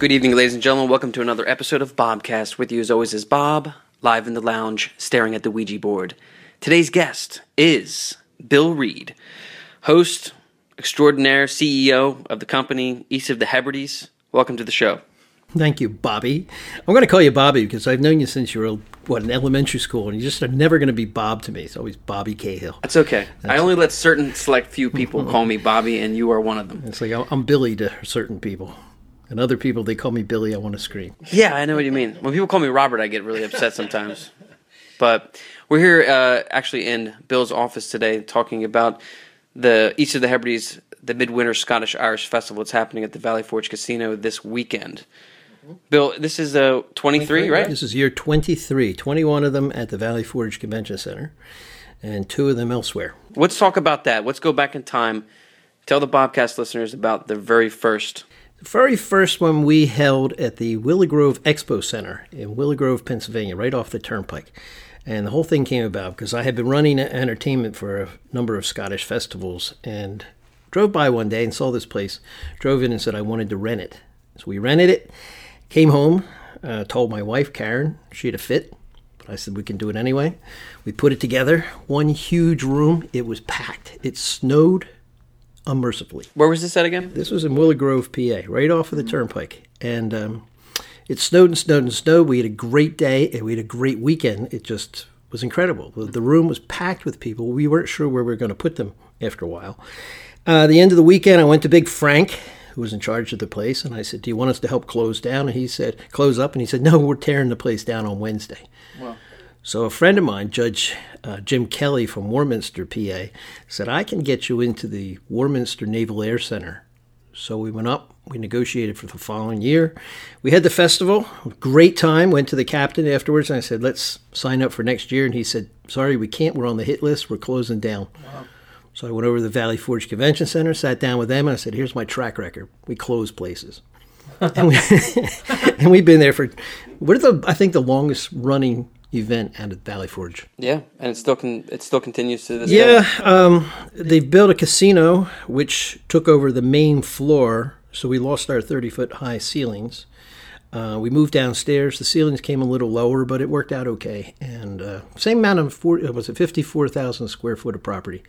Good evening, ladies and gentlemen. Welcome to another episode of Bobcast. With you, as always, is Bob, live in the lounge, staring at the Ouija board. Today's guest is Bill Reid, host extraordinaire, CEO of the company East of the Hebrides. Welcome to the show. Thank you, Bobby. I'm going to call you Bobby because I've known you since you were what in elementary school, and you just are never going to be Bob to me. It's always Bobby Cahill. That's okay. I only let certain select few people call me Bobby, and you are one of them. It's like I'm Billy to certain people, and other people they call me Billy. I want to scream. Yeah, I know what you mean. When people call me Robert, I get really upset sometimes. But we're here uh, actually in Bill's office today talking about the East of the Hebrides, the Midwinter Scottish Irish Festival. It's happening at the Valley Forge Casino this weekend. Bill, this is uh, 23, right? This is year 23, 21 of them at the Valley Forge Convention Center, and two of them elsewhere. Let's talk about that. Let's go back in time. Tell the Bobcast listeners about the very first. The very first one we held at the Willow Grove Expo Center in Willow Grove, Pennsylvania, right off the turnpike. And the whole thing came about because I had been running entertainment for a number of Scottish festivals and drove by one day and saw this place, drove in and said I wanted to rent it. So we rented it, came home, uh, told my wife, Karen, she had a fit. But I said we can do it anyway. We put it together, one huge room. It was packed. It snowed unmercifully. Where was this at again? This was in Willow Grove, PA, right off of the turnpike. And um, it snowed and snowed and snowed. We had a great day and we had a great weekend. It just was incredible. The- The room was packed with people. We weren't sure where we were going to put them after a while. Uh, the end of the weekend, I went to Big Frank, who was in charge of the place, and I said, "Do you want us to help close down?" And he said, "Close up." And he said, "No, we're tearing the place down on Wednesday." So a friend of mine, Judge uh, Jim Kelly from Warminster, PA, said, I can get you into the Warminster Naval Air Center. So we went up, we negotiated for the following year. We had the festival, great time, went to the captain afterwards, and I said, let's sign up for next year. And he said, sorry, we can't, we're on the hit list, we're closing down. So I went over to the Valley Forge Convention Center, sat down with them, and I said, here's my track record. We close places. and, we, and we've been there for, what are the, I think the longest running event out at Valley Forge. Yeah, and it still can. It still continues to this Yeah, day. um, they built a casino which took over the main floor, so we lost our 30 foot high ceilings. Uh, we moved downstairs. The ceilings came a little lower, but it worked out okay. And uh, same amount of four, uh, was it 54,000 square foot of property,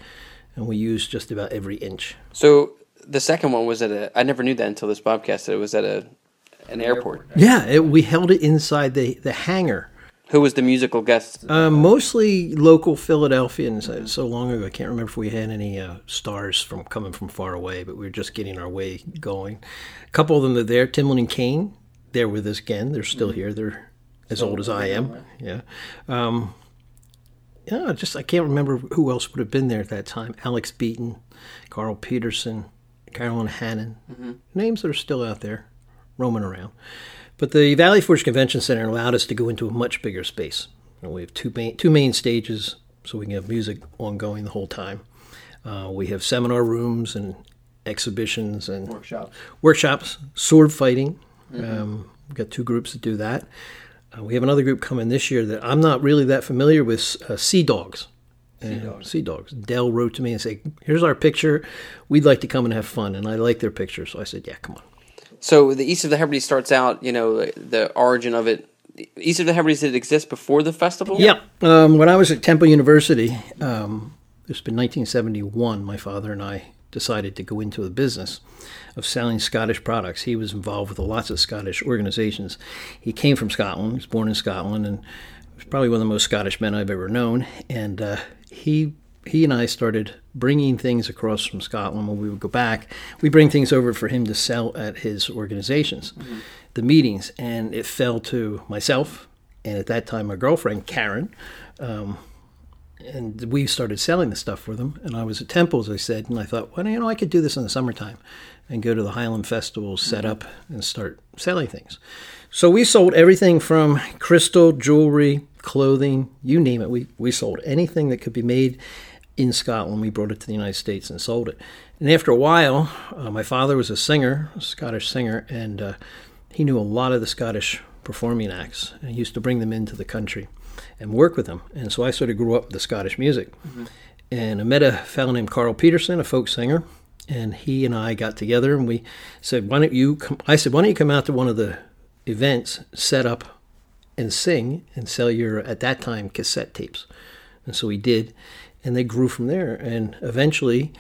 and we used just about every inch. So the second one was at a. I never knew that until this Bobcast. That it was at a an airport. Yeah, it, we held it inside the the hangar. Who was the musical guest? Uh, mostly local Philadelphians. So long ago, I can't remember if we had any uh, stars from coming from far away, but we were just getting our way going. A couple of them are there. Timlin and Kane, they're with us again. They're still here. They're as old as I am. Yeah. Um, yeah, just I can't remember who else would have been there at that time. Alex Beaton, Carl Peterson, Carolyn Hannon. Names that are still out there, roaming around. But the Valley Forge Convention Center allowed us to go into a much bigger space. And we have two main two main stages, so we can have music ongoing the whole time. Uh, we have seminar rooms and exhibitions and workshops, workshops, sword fighting. Um, we've got two groups that do that. Uh, we have another group coming this year that I'm not really that familiar with. Uh, sea dogs. Sea dogs. Sea dogs. Dell wrote to me and said, "Here's our picture. We'd like to come and have fun." And I like their picture, so I said, "Yeah, come on." So the East of the Hebrides starts out. You know the origin of it. East of the Hebrides did it exist before the festival? Yeah. Um, when I was at Temple University, um, it's been 1971, my father and I decided to go into the business of selling Scottish products. He was involved with lots of Scottish organizations. He came from Scotland, he was born in Scotland, and was probably one of the most Scottish men I've ever known. And uh, he he and I started bringing things across from Scotland when we would go back. We bring things over for him to sell at his organizations, the meetings, and it fell to myself and at that time my girlfriend Karen. Um, and we started selling the stuff for them. And I was at Temple, as I said, and I thought, well, you know, I could do this in the summertime and go to the Highland Festival, set up, and start selling things. So we sold everything from crystal, jewelry, clothing, you name it. We, we sold anything that could be made in Scotland. We brought it to the United States and sold it. And after a while, uh, my father was a singer, a Scottish singer, and uh, he knew a lot of the Scottish performing acts. And he used to bring them into the country and work with them. And so I sort of grew up with the Scottish music. And I met a fellow named Carl Peterson, a folk singer, and he and I got together and we said, "Why don't you?" Come? I said, "Why don't you come out to one of the events, set up, and sing, and sell your at that time cassette tapes?" And so we did, and they grew from there, and eventually.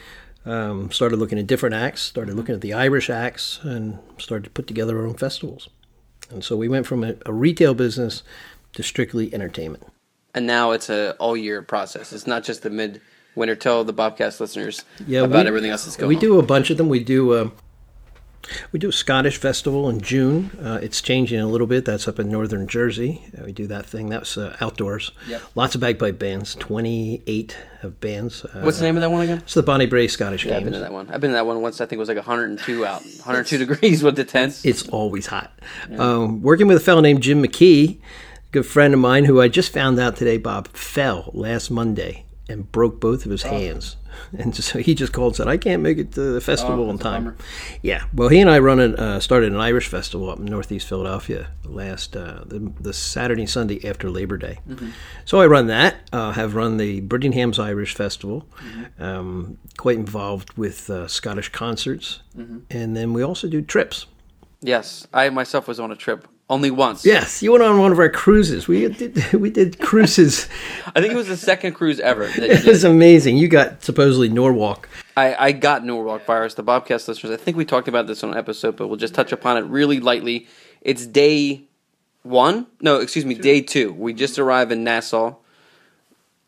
Um, started looking at different acts, started looking at the Irish acts, and started to put together our own festivals. And so we went from a, a retail business to strictly entertainment. And now it's a all year process. It's not just the mid winter. Tell the Bobcast listeners Yeah, about we- everything else that's going We on. do a bunch of them. We do uh, we do a Scottish festival in June. Uh, it's changing a little bit. That's up in northern Jersey. Uh, we do that thing. That's uh, outdoors. Yep. Lots of bagpipe bands. Twenty eight of bands. Uh, What's the name of that one again? It's the Bonnie Brae Scottish Yeah, I've been Games. to that one. I've been to that one once. I think it was like 102 out, 102 degrees with the tents. It's always hot. Um, working with a fellow named Jim McKee, a good friend of mine, who I just found out today, Bob, fell last Monday and broke both of his hands. And so he just called and said, I can't make it to the festival Oh, in time. Yeah. Well, he and I run an, uh, started an Irish festival up in Northeast Philadelphia last uh, the, the Saturday Sunday after Labor Day. Mm-hmm. So I run that. Uh, have run the Brittingham's Irish Festival. Mm-hmm. Um, quite involved with uh, Scottish concerts, Mm-hmm. and then we also do trips. Yes, I myself was on a trip only once. Yes, you went on one of our cruises. We did we did cruises. I think it was the second cruise ever. It was amazing. You got supposedly Norwalk. I, I got Norwalk virus. The Bobcast listeners, I think we talked about this on an episode, but we'll just touch upon it really lightly. It's day one. No, excuse me, day two. We just arrived in Nassau.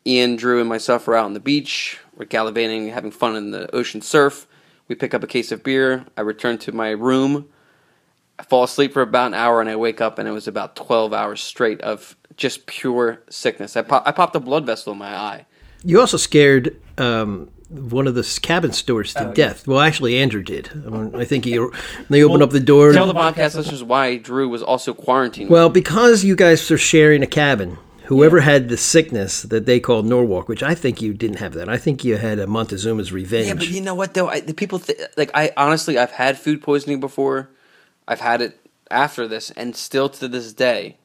Ian, Drew, and myself are out on the beach. We're gallivanting, having fun in the ocean surf. We pick up a case of beer. I return to my room. I fall asleep for about an hour, and I wake up, and it was about 12 hours straight of just pure sickness. I, pop, I popped a blood vessel in my eye. You also scared um, one of the cabin stewards to death. Well, actually, Andrew did. I, mean, I think he they opened up the door. Tell the podcast listeners why Drew was also quarantined. well, because you guys are sharing a cabin. Whoever had the sickness that they called Norwalk, which I think you didn't have that. I think you had a Montezuma's revenge. Yeah, but you know what though? I, the people th- like I honestly I've had food poisoning before. I've had it after this, and still to this day,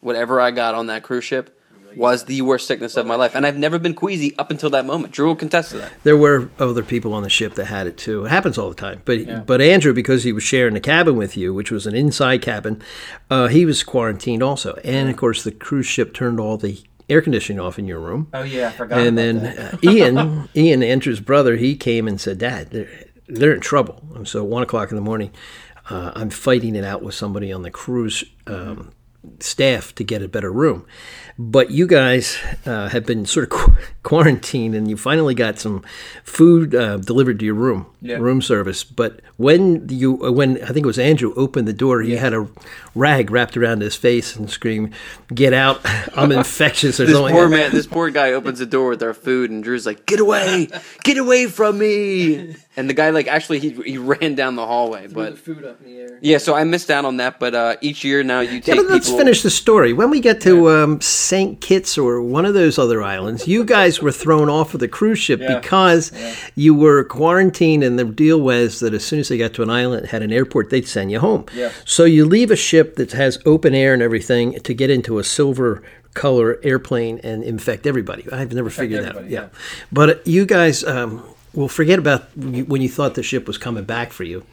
whatever I got on that cruise ship was the worst sickness of my life, and I've never been queasy up until that moment. Drew will contest to that. There were other people on the ship that had it too. It happens all the time. But but Andrew, because he was sharing a cabin with you, which was an inside cabin, uh, he was quarantined also. And of course, the cruise ship turned all the air conditioning off in your room. Oh yeah, I forgot. and then uh, Ian, Ian, Andrew's brother, he came and said, "Dad, they're, they're in trouble." And so one o'clock in the morning, uh, I'm fighting it out with somebody on the cruise um, staff to get a better room. But you guys uh, have been sort of qu- quarantined, and you finally got some food uh, delivered to your room, Yeah. room service. But when you, uh, when I think it was Andrew opened the door, he had a rag wrapped around his face and screamed, "Get out! I'm infectious!" Or this something. poor man, this poor guy opens the door with our food, and Drew's like, "Get away, get away from me!" And the guy like actually he he ran down the hallway, but food up in the air. yeah. So I missed out on that, but uh, each year now you take Yeah, but let's finish the story. When we get to um, St. Kitts or one of those other islands, you guys were thrown off of the cruise ship Yeah. because you were quarantined, and the deal was that as soon as they got to an island, that had an airport, they'd send you home. Yeah. So you leave a ship that has open air and everything to get into a silver color airplane and infect everybody. I've never figured that. everybody, Yeah. yeah. But you guys. Um, well, forget about when you thought the ship was coming back for you.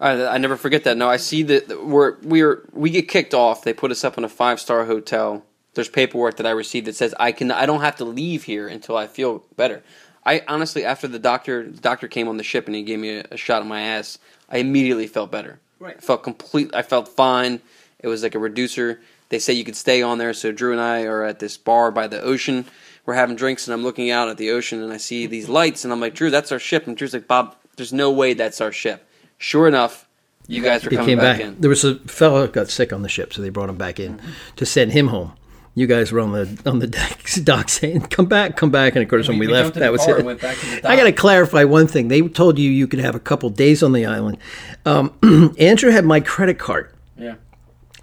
I, I never forget that. No, I see that we're we're we get kicked off. They put us up in a five star hotel. There's paperwork that I received that says I can I don't have to leave here until I feel better. I honestly, after the doctor the doctor came on the ship and he gave me a, a shot in my ass, I immediately felt better. Right. I felt complete. I felt fine. It was like a reducer. They say you could stay on there. So Drew and I are at this bar by the ocean. We're having drinks and I'm looking out at the ocean and I see these lights and I'm like, Drew, that's our ship. And Drew's like, Bob, there's no way that's our ship. Sure enough, you guys were coming came back, back. in. There was a fellow got sick on the ship, so they brought him back in to send him home. You guys were on the on the deck, dock saying, "Come back, come back," and of course, when we, left, jumped in that was it. and went back to the I got to clarify one thing. They told you you could have a couple days on the island. Um, Andrew had my credit card, Yeah.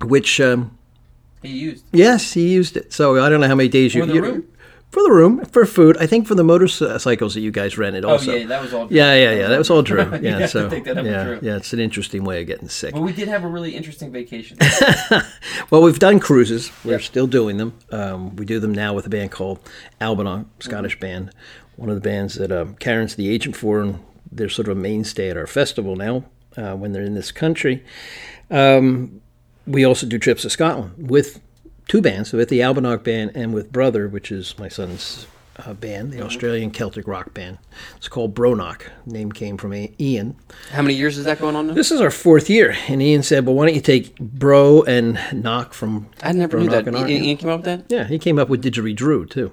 which um, He used. yes, he used it. So I don't know how many days you For the you- room? For the room, for food, I think for the motorcycles that you guys rented also. Oh yeah, that was all. Drew. yeah, yeah, yeah. That was all Drew. Yeah, to so that yeah, Drew. yeah. It's an interesting way of getting sick. But we did have a really interesting vacation. Well, we've done cruises. We're Yep. still doing them. Um, we do them now with a band called Albanach, Scottish band. One of the bands that um, Karen's the agent for, and they're sort of a mainstay at our festival now uh, when they're in this country. Um, we also do trips to Scotland with two bands, so with the Albanach band and with Brother, which is my son's uh, band, the Australian Celtic rock band. It's called Bronock. Name came from A- Ian. How many years is that going on now? This is our fourth year, and Ian said, "Well, why don't you take Bro and Knock from?" I never knew Bronock that. Ian came up with that. Yeah, he came up with Didgeridoo too.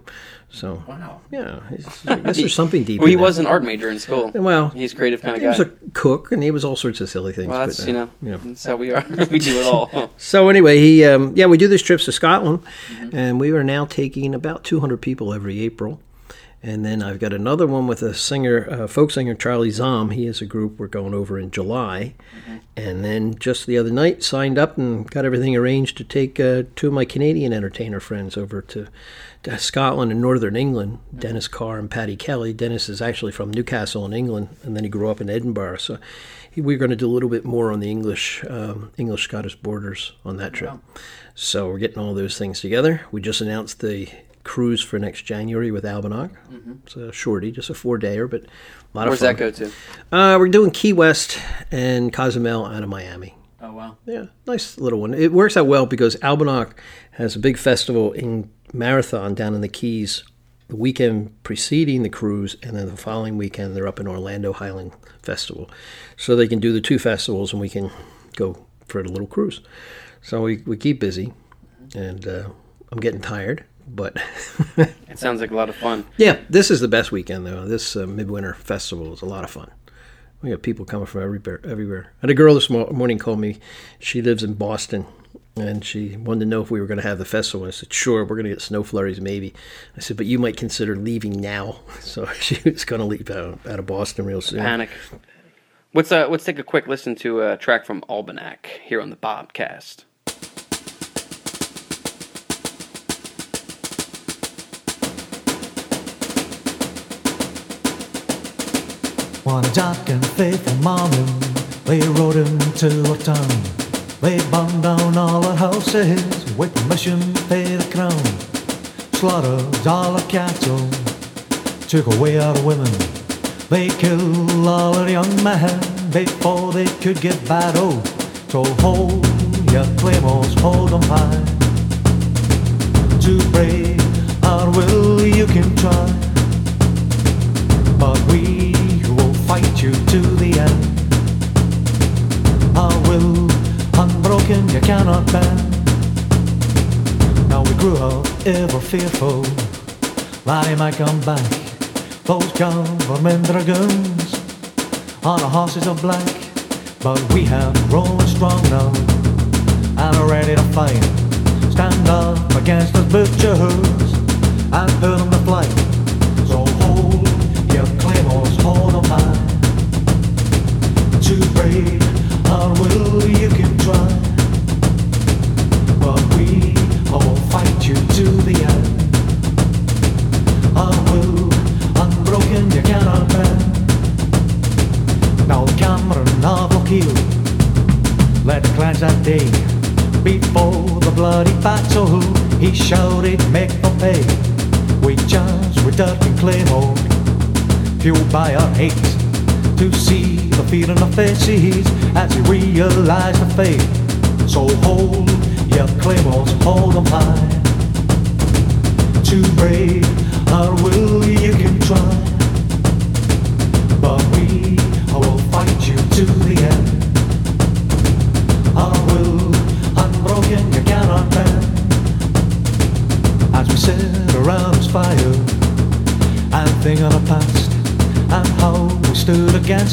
So Wow. yeah, he's- I guess there's something deep. Well, he in there. was an art major in school. Well, He's a creative kind of guy. he was a cook, and he was all sorts of silly things. well, that's but, uh, you know, yeah. that's how we are. we do it all. So anyway, he um, yeah, we do these trips to Scotland, Mm-hmm. and we are now taking about 200 people every April. And then I've got another one with a singer, uh, folk singer Charlie Zahm. He has a group we're going over in July. Mm-hmm. And then just the other night, signed up and got everything arranged to take uh, two of my Canadian entertainer friends over to, to Scotland and Northern England. Mm-hmm. Dennis Carr and Paddy Kelly. Dennis is actually from Newcastle in England, and then he grew up in Edinburgh. So he, we're going to do a little bit more on the English um, English Scottish borders on that trip. So we're getting all those things together. We just announced the cruise for next January with Albanach. It's a shorty, just a four dayer, but a lot Where's of fun. Where's that go to? Uh, we're doing Key West and Cozumel out of Miami. Oh wow. Yeah, nice little one. It works out well because Albanach has a big festival in Marathon down in the Keys the weekend preceding the cruise, and then the following weekend they're up in Orlando Highland Festival. So they can do the two festivals and we can go for a little cruise. So we, we keep busy, and uh, I'm getting tired, but It sounds like a lot of fun. yeah, this is the best weekend though. This uh, midwinter festival is a lot of fun. We got people coming from everywhere. Everywhere. And a girl this morning called me. She lives in Boston, and she wanted to know if we were going to have the festival. And I said, "Sure, we're going to get snow flurries, maybe." I said, "But you might consider leaving now." So she was going to leave out, out of Boston real soon. Panic. Let's uh, let's take a quick listen to a track from Albanach here on the Bobcast. One dark and faithful morning, they rode into a town. They burned down all the houses with permission to pay the crown. Slaughtered all the cattle, took away our women. They killed all the young men before they could get battle. Oh, so hold your claymores, hold 'em high. To brave our will you can try but we will fight you to the end. Our will unbroken, you cannot bend. Now we grew up ever fearful that he might come back. Those government dragoons on our horses of black, but we have grown strong now and are ready to fight. Stand up against the butchers and put them to flight. Day. Before the bloody battle, he shouted, make them pay. We charged with dirt and claymore, fueled by our hate. To see the fear in our faces as we realize the fate. So hold your claymores, hold them high. To brave our will you can try, but we will fight you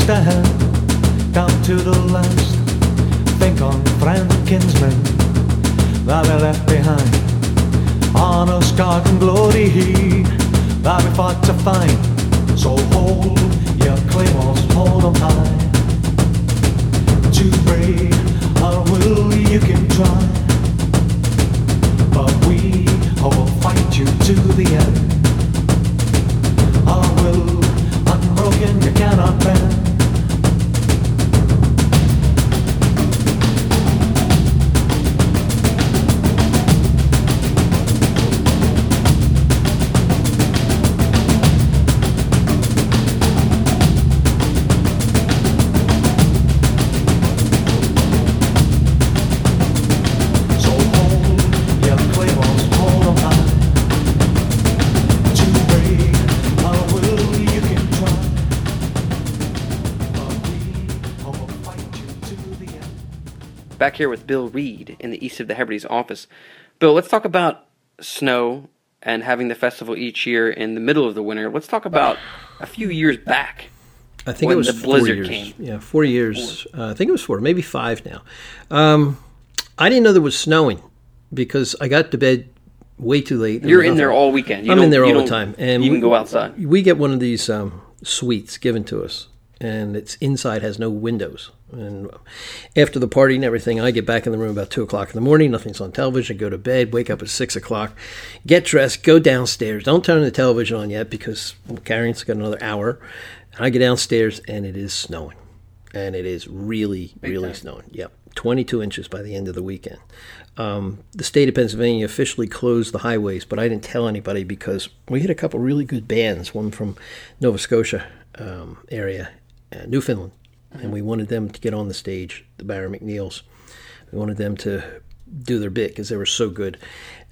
them down to the last. Think on friends and kinsmen that we left behind. Honor, scar, and glory that we fought to find. So hold your claymores, hold 'em high. To break our will you can try, but we will fight you to the end. Our will unbroken, you cannot bend. Back here with Bill Reid in the East of the Hebrides office. Bill, let's talk about snow and having the festival each year in the middle of the winter. Let's talk about a few years back. I think when it was the four blizzard years. came. Yeah, four years. Uh, I think it was four, maybe five now. Um, I didn't know there was snowing because I got to bed way too late. You're in there all weekend. You I'm in there all the time, and even we- go outside. We get one of these um, suites given to us, and it's inside has no windows. And after the party and everything, I get back in the room about two o'clock in the morning. Nothing's on television. Go to bed. Wake up at six o'clock. Get dressed. Go downstairs. Don't turn the television on yet because Carrie's got another hour. And I get downstairs and it is snowing, and it is really, really time. snowing. Yep, 22 inches by the end of the weekend. Um, the state of Pennsylvania officially closed the highways, but I didn't tell anybody because we had a couple really good bands, one from Nova Scotia um, area, uh, Newfoundland, and we wanted them to get on the stage, the Barra MacNeils. We wanted them to do their bit because they were so good.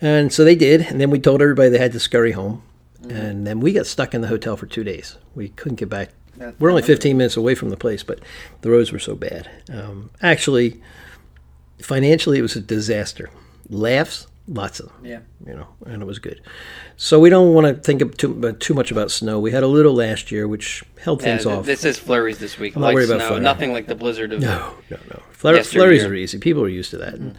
And so they did, and then we told everybody they had to scurry home. And then we got stuck in the hotel for two days. We couldn't get back. That- We're only that- 15 minutes away from the place, but the roads were so bad. Um, actually, financially, it was a disaster. Laughs, lots of them Yeah. you know, and it was good. So we don't want to think of too, uh, too much about snow. We had a little last year, which held Yeah, things th- off. this is flurries this week. I'm not Light worried about snow, flurry. nothing like the blizzard of no, no, no. Flur- flurries are easy. People are used to that. And,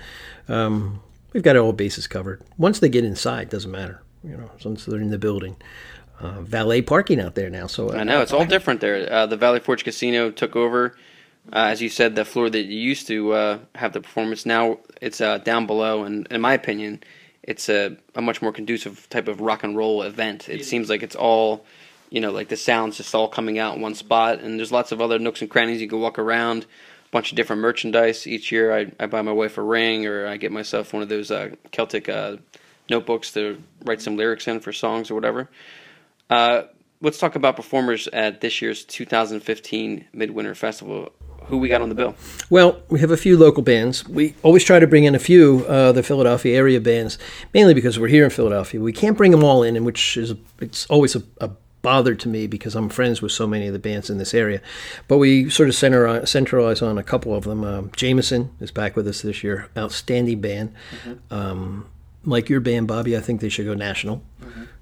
um, we've got all bases covered. Once they get inside, doesn't matter. You know, once they're in the building. Uh, valet parking out there now. So uh, I know it's all different there. Uh, the Valley Forge Casino took over, uh, as you said, the floor that you used to uh, have the performance. Now it's uh, down below, and in my opinion, it's a, a much more conducive type of rock and roll event. It seems like it's all, you know, like the sounds just all coming out in one spot, and there's lots of other nooks and crannies you can walk around. A bunch of different merchandise each year. I, I buy my wife a ring, or I get myself one of those uh, Celtic uh, notebooks to write some lyrics in for songs or whatever. Uh, let's talk about performers at this year's 2015 Midwinter Festival. Who we got on the bill? Well, we have a few local bands. We always try to bring in a few uh, the Philadelphia area bands, mainly because we're here in Philadelphia. We can't bring them all in, and which is it's always a, a bother to me because I'm friends with so many of the bands in this area. But we sort of center centralize on a couple of them. Um, Jamison is back with us this year, outstanding band. Um, like your band, Bobby, I think they should go national.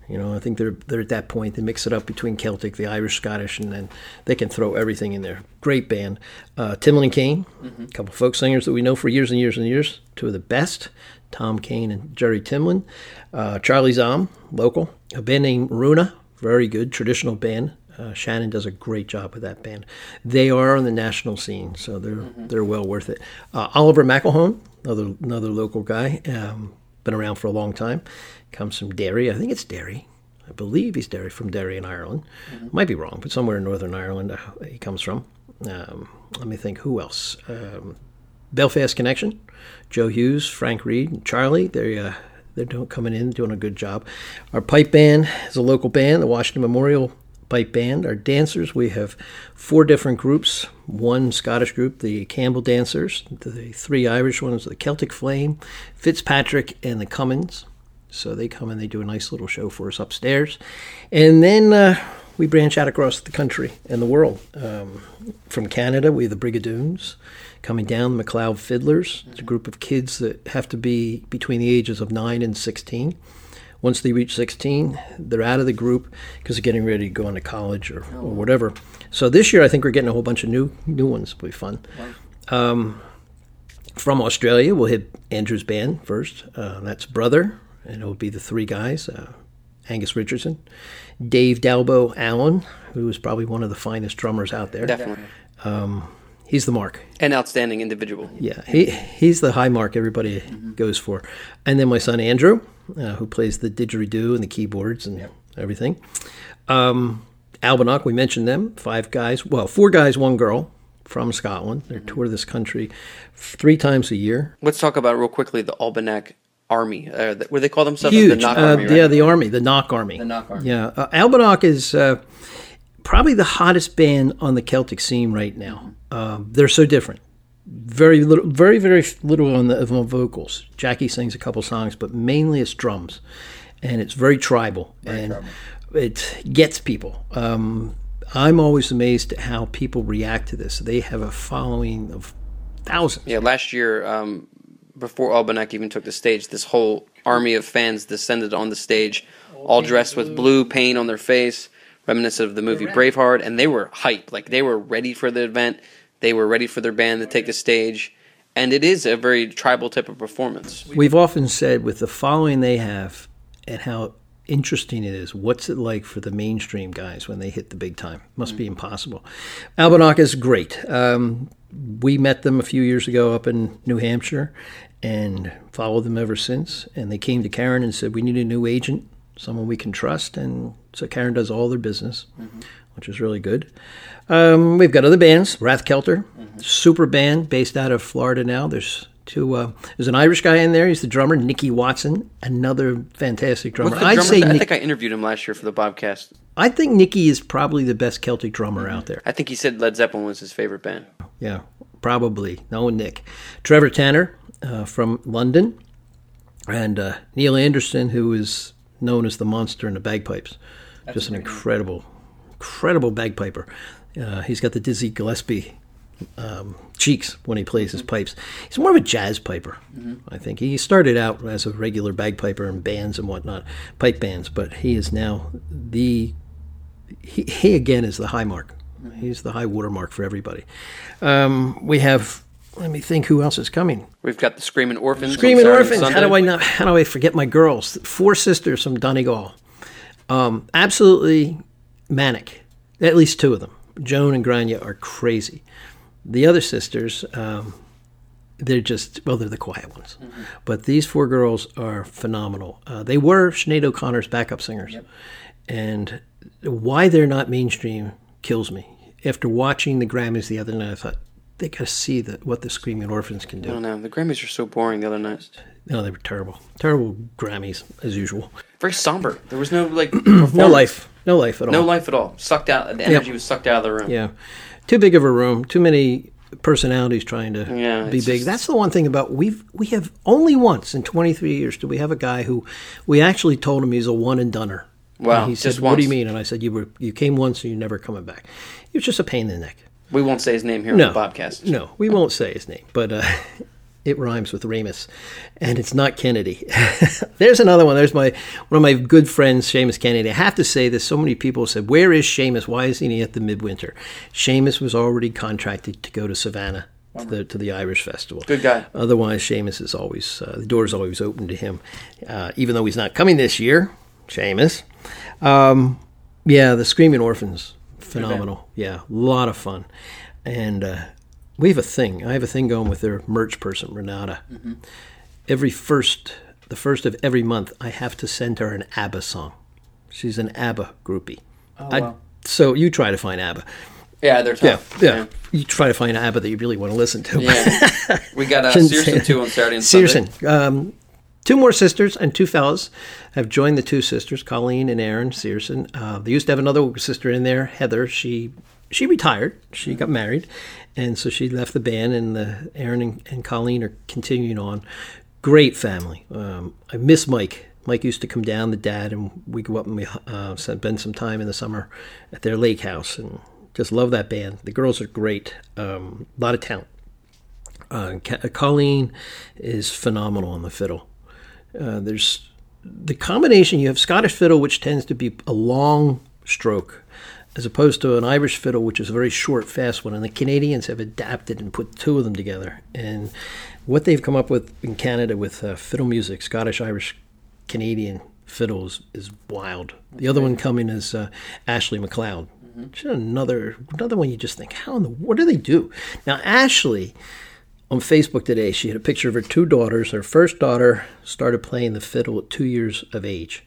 You know, I think they're they're at that point. They mix it up between Celtic, the Irish, Scottish, and then they can throw everything in there. Great band. Uh, Timlin Kane, a couple folk singers that we know for years and years and years. Two of the best, Tom Kane and Jerry Timlin. Uh, Charlie Zahm, local. A band named Runa, very good traditional band. Uh, Shannon does a great job with that band. They are on the national scene, so they're they're well worth it. Uh, Oliver McElhone, another another local guy, um, been around for a long time. Comes from Derry, I think it's Derry. I believe he's Derry from Derry in Ireland. Might be wrong, but somewhere in Northern Ireland uh, he comes from. Um, let me think. Who else? Um, Belfast Connection, Joe Hughes, Frank Reed, and Charlie. They uh, they're doing, coming in, doing a good job. Our pipe band is a local band, the Washington Memorial Pipe Band. Our dancers, we have four different groups. One Scottish group, the Campbell Dancers. The three Irish ones, the Celtic Flame, Fitzpatrick, and the Cummins. So they come and they do a nice little show for us upstairs, and then. Uh, we branch out across the country and the world. Um, from Canada, we have the Brigadoons. Coming down, the McLeod Fiddlers. It's a group of kids that have to be between the ages of 9 and 16. Once they reach 16, they're out of the group because they're getting ready to go into college or, or whatever. So this year, I think we're getting a whole bunch of new new ones. It'll be fun. Um, from Australia, we'll hit Andrew's band first. Uh, that's Brother, and it'll be the three guys uh, Angus Richardson, Dave Dalbo Allen, who is probably one of the finest drummers out there. Definitely. He's the mark. An outstanding individual. Yeah, he he's the high mark everybody goes for. And then my son Andrew, uh, who plays the didgeridoo and the keyboards and everything. Um, Albanach, we mentioned them. Five guys, well, four guys, one girl from Scotland. They tour this country three times a year. Let's talk about real quickly the Almanac Army. Uh, where they call themselves Huge. the Knock uh, Army, right? Yeah, the army, the Knock Army. The Knock Army. Yeah, uh, Albanach is uh, probably the hottest band on the Celtic scene right now. Um, they're so different. Very little, very very little on the, on vocals. Jackie sings a couple songs, but mainly it's drums, and it's very tribal, and it gets people. Um, I'm always amazed at how people react to this. They have a following of thousands. Yeah, last year, um, before Albanach even took the stage, this whole army of fans descended on the stage, all dressed with blue paint on their face, reminiscent of the movie Braveheart, and they were hype. Like they were ready for the event. They were ready for their band to take the stage, and it is a very tribal type of performance. We've often said with the following they have and how interesting it is, what's it like for the mainstream guys when they hit the big time? Must be impossible. Albanaka is great. Um, we met them a few years ago up in New Hampshire and followed them ever since. And they came to Karen and said, We need a new agent, someone we can trust. And so Karen does all their business, which is really good. Um, we've got other bands, Rathkeltair, super band based out of Florida now. There's two. Uh, there's an Irish guy in there. He's the drummer, Nicky Watson, another fantastic drummer. I'd drummer's say? I Nick, think I interviewed him last year for the Bobcast. I think Nicky is probably the best Celtic drummer out there. I think he said Led Zeppelin was his favorite band. Yeah, probably. No, Nick. Trevor Tanner uh, from London, and uh, Neil Anderson, who is known as the monster in the bagpipes. Just an incredible, incredible bagpiper. Uh, he's got the Dizzy Gillespie um, cheeks when he plays his pipes. He's more of a jazz piper, I think. He started out as a regular bagpiper in bands and whatnot, pipe bands, but he is now the he, he again is the high mark. He's the high watermark for everybody. Um, we have. Let me think. Who else is coming? We've got the Screaming Orphans. Screaming Orphans. How do I not? How do I forget my girls? Four sisters from Donegal. Um, absolutely manic. At least two of them. Joan and Grania are crazy. The other sisters, um, they're just well, they're the quiet ones. But these four girls are phenomenal. Uh, they were Sinead O'Connor's backup singers, and why they're not mainstream kills me. After watching the Grammys the other night, I thought they got to see the, what the Screaming Orphans can do. I don't know. The Grammys were so boring the other night. No, they were terrible. Terrible Grammys, as usual. Very somber. There was no like No life. No life at all. No life at all. Sucked out. The energy was sucked out of the room. Yeah. Too big of a room. Too many personalities trying to Yeah, be big. just- That's the one thing about we've we have only once in 23 years do we have a guy who we actually told him he's a one and doneer. Wow, And he said, "What do you mean?" And I said, "You were you came once and you're never coming back." He was just a pain in the neck. We won't say his name here No, on the podcast. no, we won't say his name, but uh, it rhymes with Ramus, and it's not Kennedy. There's another one. There's my one of my good friends, Seamus Kennedy. I have to say this. So many people said, "Where is Seamus? Why isn't he at the Midwinter?" Seamus was already contracted to go to Savannah. To the, to the Irish festival. Good guy. Otherwise, Seamus is always uh, the door is always open to him, uh, even though he's not coming this year. Seamus, um, yeah, the Screaming Orphans, phenomenal. Yeah, a lot of fun, and uh, we have a thing. I have a thing going with their merch person, Renata. Every first, the first of every month, I have to send her an ABBA song. She's an ABBA groupie. I- wow. so you try to find ABBA. Yeah, they're Yeah, tough. yeah, You try to find ABBA that you really want to listen to. Yeah. we got uh, Searson too on Saturday and Sunday. Searson. Um, two more sisters and two fellas have joined the two sisters, Colleen and Erin Searson. Uh, they used to have another sister in there, Heather. She she retired. She got married, and so she left the band. And the Erin and, and Colleen are continuing on. Great family. Um, I miss Mike. Mike used to come down, the dad, and we go up and we uh, spend some time in the summer at their lake house, and just love that band. The girls are great. Um, a lot of talent. Uh, Colleen is phenomenal on the fiddle. Uh, there's the combination. You have Scottish fiddle, which tends to be a long stroke, as opposed to an Irish fiddle, which is a very short, fast one. And the Canadians have adapted and put two of them together. And what they've come up with in Canada with uh, fiddle music, Scottish, Irish, Canadian fiddles, is wild. The other one coming is uh, Ashley McLeod. She's Another another one you just think, how in the what do they do? Now Ashley on Facebook today, she had a picture of her two daughters. Her first daughter started playing the fiddle at two years of age.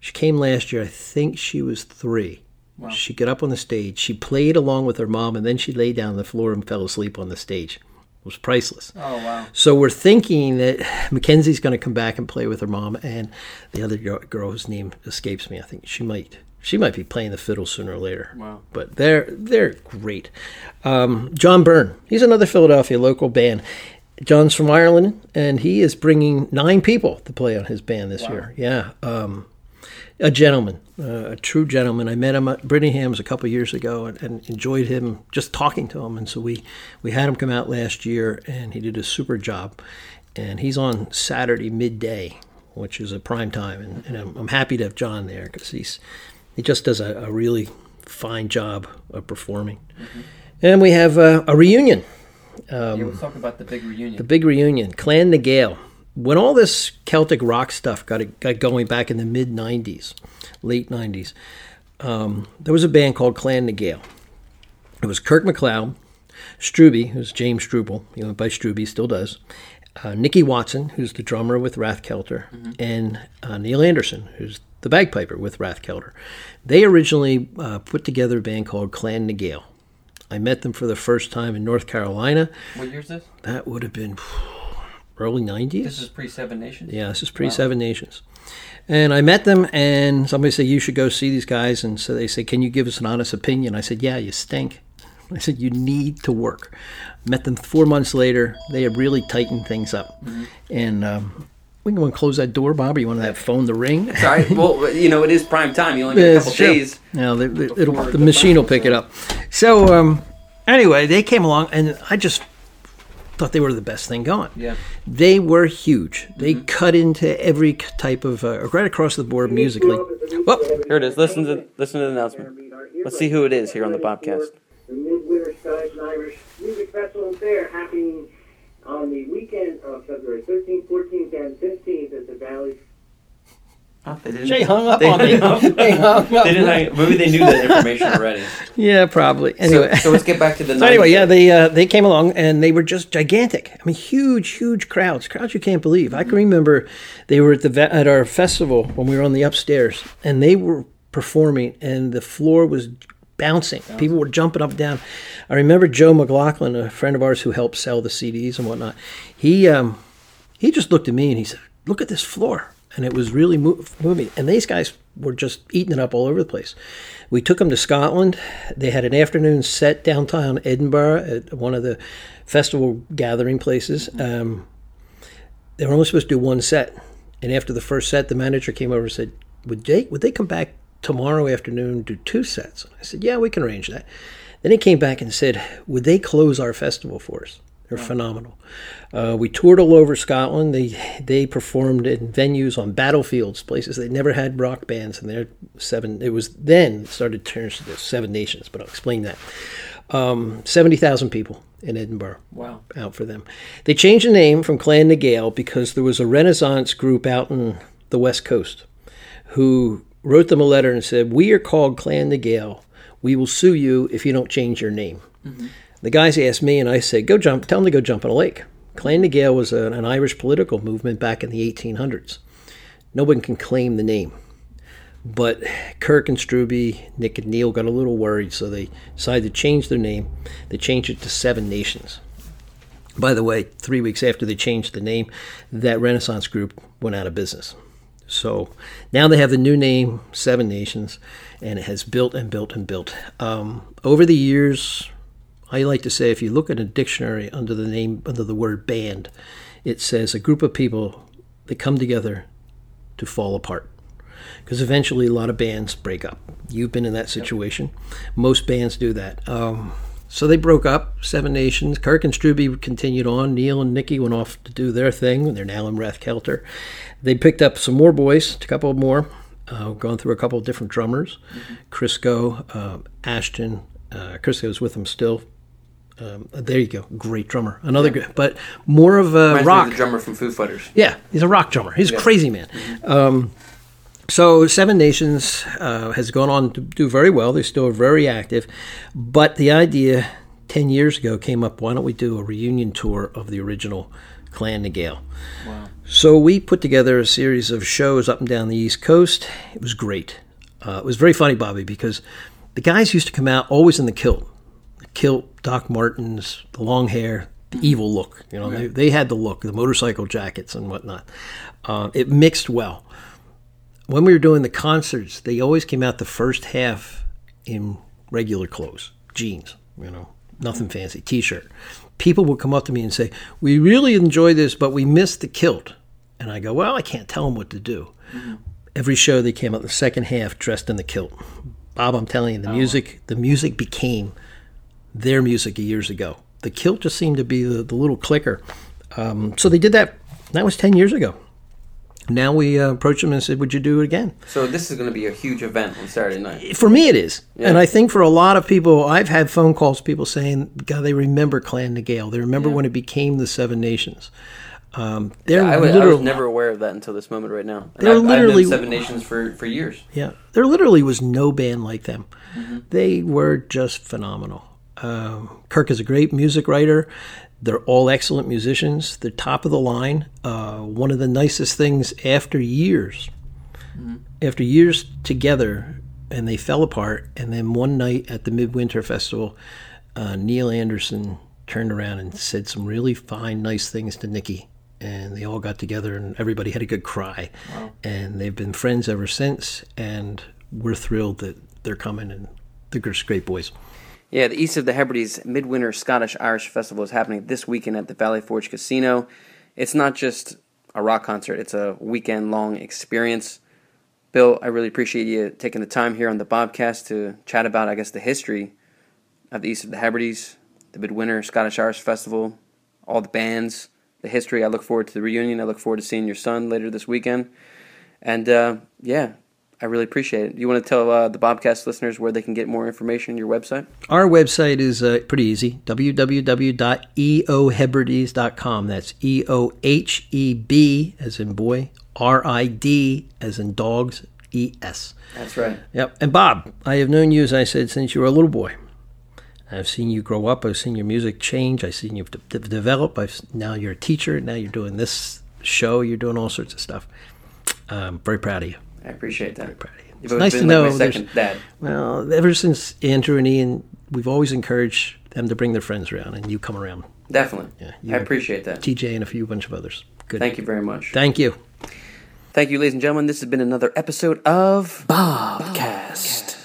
She came last year, I think she was three. She got up on the stage. She played along with her mom, and then she lay down on the floor and fell asleep on the stage. It was priceless. Oh wow. So we're thinking that Mackenzie's going to come back and play with her mom, and the other girl, girl whose name escapes me. I think she might she might be playing the fiddle sooner or later. Wow. But they're they're great. Um, John Byrne, he's another Philadelphia local band. John's from Ireland, and he is bringing nine people to play on his band this year. Yeah. Um, a gentleman, uh, a true gentleman. I met him at Brittingham's a couple of years ago and, and enjoyed him just talking to him. And so we, we had him come out last year and he did a super job. And he's on Saturday midday, which is a prime time. And, and I'm, I'm happy to have John there because he's he just does a, a really fine job of performing. And we have uh, a reunion. yeah, let's talk about the big reunion. The big reunion, Clan na Gael. When all this Celtic rock stuff got got going back in the mid '90s, late '90s, um, there was a band called Clan na Gael. It was Kirk McLeod, Struby, who's James Struble, he went by Struby, still does, uh, Nicky Watson, who's the drummer with Rathkeltair, and uh, Neil Anderson, who's the bagpiper with Rathkeltair. They originally uh, put together a band called Clan Gale. I met them for the first time in North Carolina. what year is this? That would have been early 90s. This is pre Seven Nations. Yeah, this is pre Seven Nations. And I met them, and somebody said, You should go see these guys. And so they said, Can you give us an honest opinion? I said, Yeah, you stink. I said, You need to work. Met them four months later. They had really tightened things up. And um, we can go and close that door, Bob, or you want that phone to ring? Sorry. Well, you know, it is prime time. You only got a It's couple true. days. No, the, the, it'll, the machine will pick it up. So, um, anyway, they came along, and I just thought they were the best thing going. Yeah. They were huge. They cut into every type of, uh, right across the board musically. Whoop. Here it is. Listen to listen to the announcement. Let's see who it is here on the podcast. The Midwinter Irish Music Festival and Fair happening on the weekend of February 13th, 14th, and 15th at the Valley Oh, they didn't. They hung up They on me. hung up. They hung up. They didn't. Hang, maybe they knew that information already. Yeah, probably. Anyway. So, so let's get back to the. So anyway, yeah, they uh, they came along and they were just gigantic. I mean, huge, huge crowds, crowds you can't believe. I can remember they were at the at our festival when we were on the upstairs, and they were performing, and the floor was bouncing. People were jumping up and down. I remember Joe McLaughlin, a friend of ours who helped sell the CDs and whatnot. He um, he just looked at me and he said, "Look at this floor." And it was really mo- moving. And these guys were just eating it up all over the place. We took them to Scotland. They had an afternoon set downtown Edinburgh at one of the festival gathering places. Um, they were only supposed to do one set. And after the first set, the manager came over and said, Would they, would they come back tomorrow afternoon do two sets? I said, Yeah, we can arrange that. Then he came back and said, Would they close our festival for us? They're phenomenal. Uh, we toured all over Scotland. They they performed in venues on battlefields, places they never had rock bands, and they're seven. It was then it started turning to the Seven Nations, but I'll explain that. Um, Seventy thousand people in Edinburgh Wow. out for them. They changed the name from Clan na Gael because there was a Renaissance group out in the West Coast who wrote them a letter and said, "We are called Clan na Gael. We will sue you if you don't change your name." Mm-hmm. The guys asked me, and I said, "Go jump. Tell them to go jump in a lake." Clan na Gael was a, an Irish political movement back in the 1800s. No one can claim the name. But Kirk and Struby, Nick and Neil got a little worried, so they decided to change their name. They changed it to Seven Nations. By the way, three weeks after they changed the name, that Renaissance group went out of business. So now they have the new name, Seven Nations, and it has built and built and built. Um, over the years, I like to say if you look at a dictionary under the name, under the word band, it says a group of people that come together to fall apart. Because eventually a lot of bands break up. You've been in that situation. Most bands do that. Um, so they broke up, Seven Nations. Kirk and Struby continued on. Neil and Nikki went off to do their thing. They're now in Rathkeltair. They picked up some more boys, a couple more, uh, gone through a couple of different drummers. Crisco, uh, Ashton. Uh, Crisco's with them still. Um, there you go. Great drummer. Another good, but more of a Reminds rock. drummer from Foo Fighters. Yeah, he's a rock drummer. He's a crazy man. Um, so Seven Nations uh, has gone on to do very well. They're still very active, but the idea ten years ago came up. Why don't we do a reunion tour of the original Clan na Gael? Wow. So we put together a series of shows up and down the East Coast. It was great. Uh, it was very funny, Bobby, because the guys used to come out always in the kilt, the kilt, Doc Martens, the long hair, the evil look. You know, they, they had the look, the motorcycle jackets and whatnot. Uh, it mixed well. When we were doing the concerts, they always came out the first half in regular clothes, jeans, you know, nothing fancy, t-shirt. People would come up to me and say, "We really enjoy this, but we missed the kilt." And I go, "Well, I can't tell them what to do." every show they came out the second half dressed in the kilt. Bob, I'm telling you, the music the music became their music years ago. The kilt just seemed to be the, the little clicker. Um, so they did that. That was ten years ago. Now we uh, approached them and said, "Would you do it again?" So this is going to be a huge event on Saturday night. For me, it is, and I think for a lot of people, I've had phone calls, people saying, "God, they remember Clan na Gael. They remember when it became the Seven Nations." Um, they're I, was, I was never aware of that until this moment right now. And They're I've, I've literally- Seven Nations for, for years. Yeah, there literally was no band like them. They were just phenomenal. Um, Kirk is a great music writer. They're all excellent musicians. They're top of the line. Uh, one of the nicest things after years, after years together, and they fell apart. And then one night at the Midwinter Festival, uh, Neil Anderson turned around and said some really fine, nice things to Nikki. And they all got together, and everybody had a good cry. And they've been friends ever since. And we're thrilled that they're coming, and they're great boys. Yeah, the East of the Hebrides Midwinter Scottish Irish Festival is happening this weekend at the Valley Forge Casino. It's not just a rock concert, it's a weekend long experience. Bill, I really appreciate you taking the time here on the Bobcast to chat about, I guess, the history of the East of the Hebrides, the Midwinter Scottish Irish Festival, all the bands, the history. I look forward to the reunion. I look forward to seeing your son later this weekend. And uh, yeah, I really appreciate it. You want to tell uh, the Bobcast listeners where they can get more information, your website? Our website is uh, pretty easy www.eohebrides.com. That's E O H E B as in boy, R I D as in dogs, E S. That's right. Yep. And Bob, I have known you, as I said, since you were a little boy. I've seen you grow up. I've seen your music change. I've seen you de- de- develop. I've, now you're a teacher. Now you're doing this show. You're doing all sorts of stuff. I'm very proud of you. I appreciate that. proud of you. You've It's nice to like know second dad. Well, ever since Andrew and Ian, we've always encouraged them to bring their friends around, and you come around. Definitely. Yeah, I appreciate that. TJ and a few bunch of others. Good. Thank you very much. Thank you. Thank you, ladies and gentlemen. This has been another episode of Bobcast.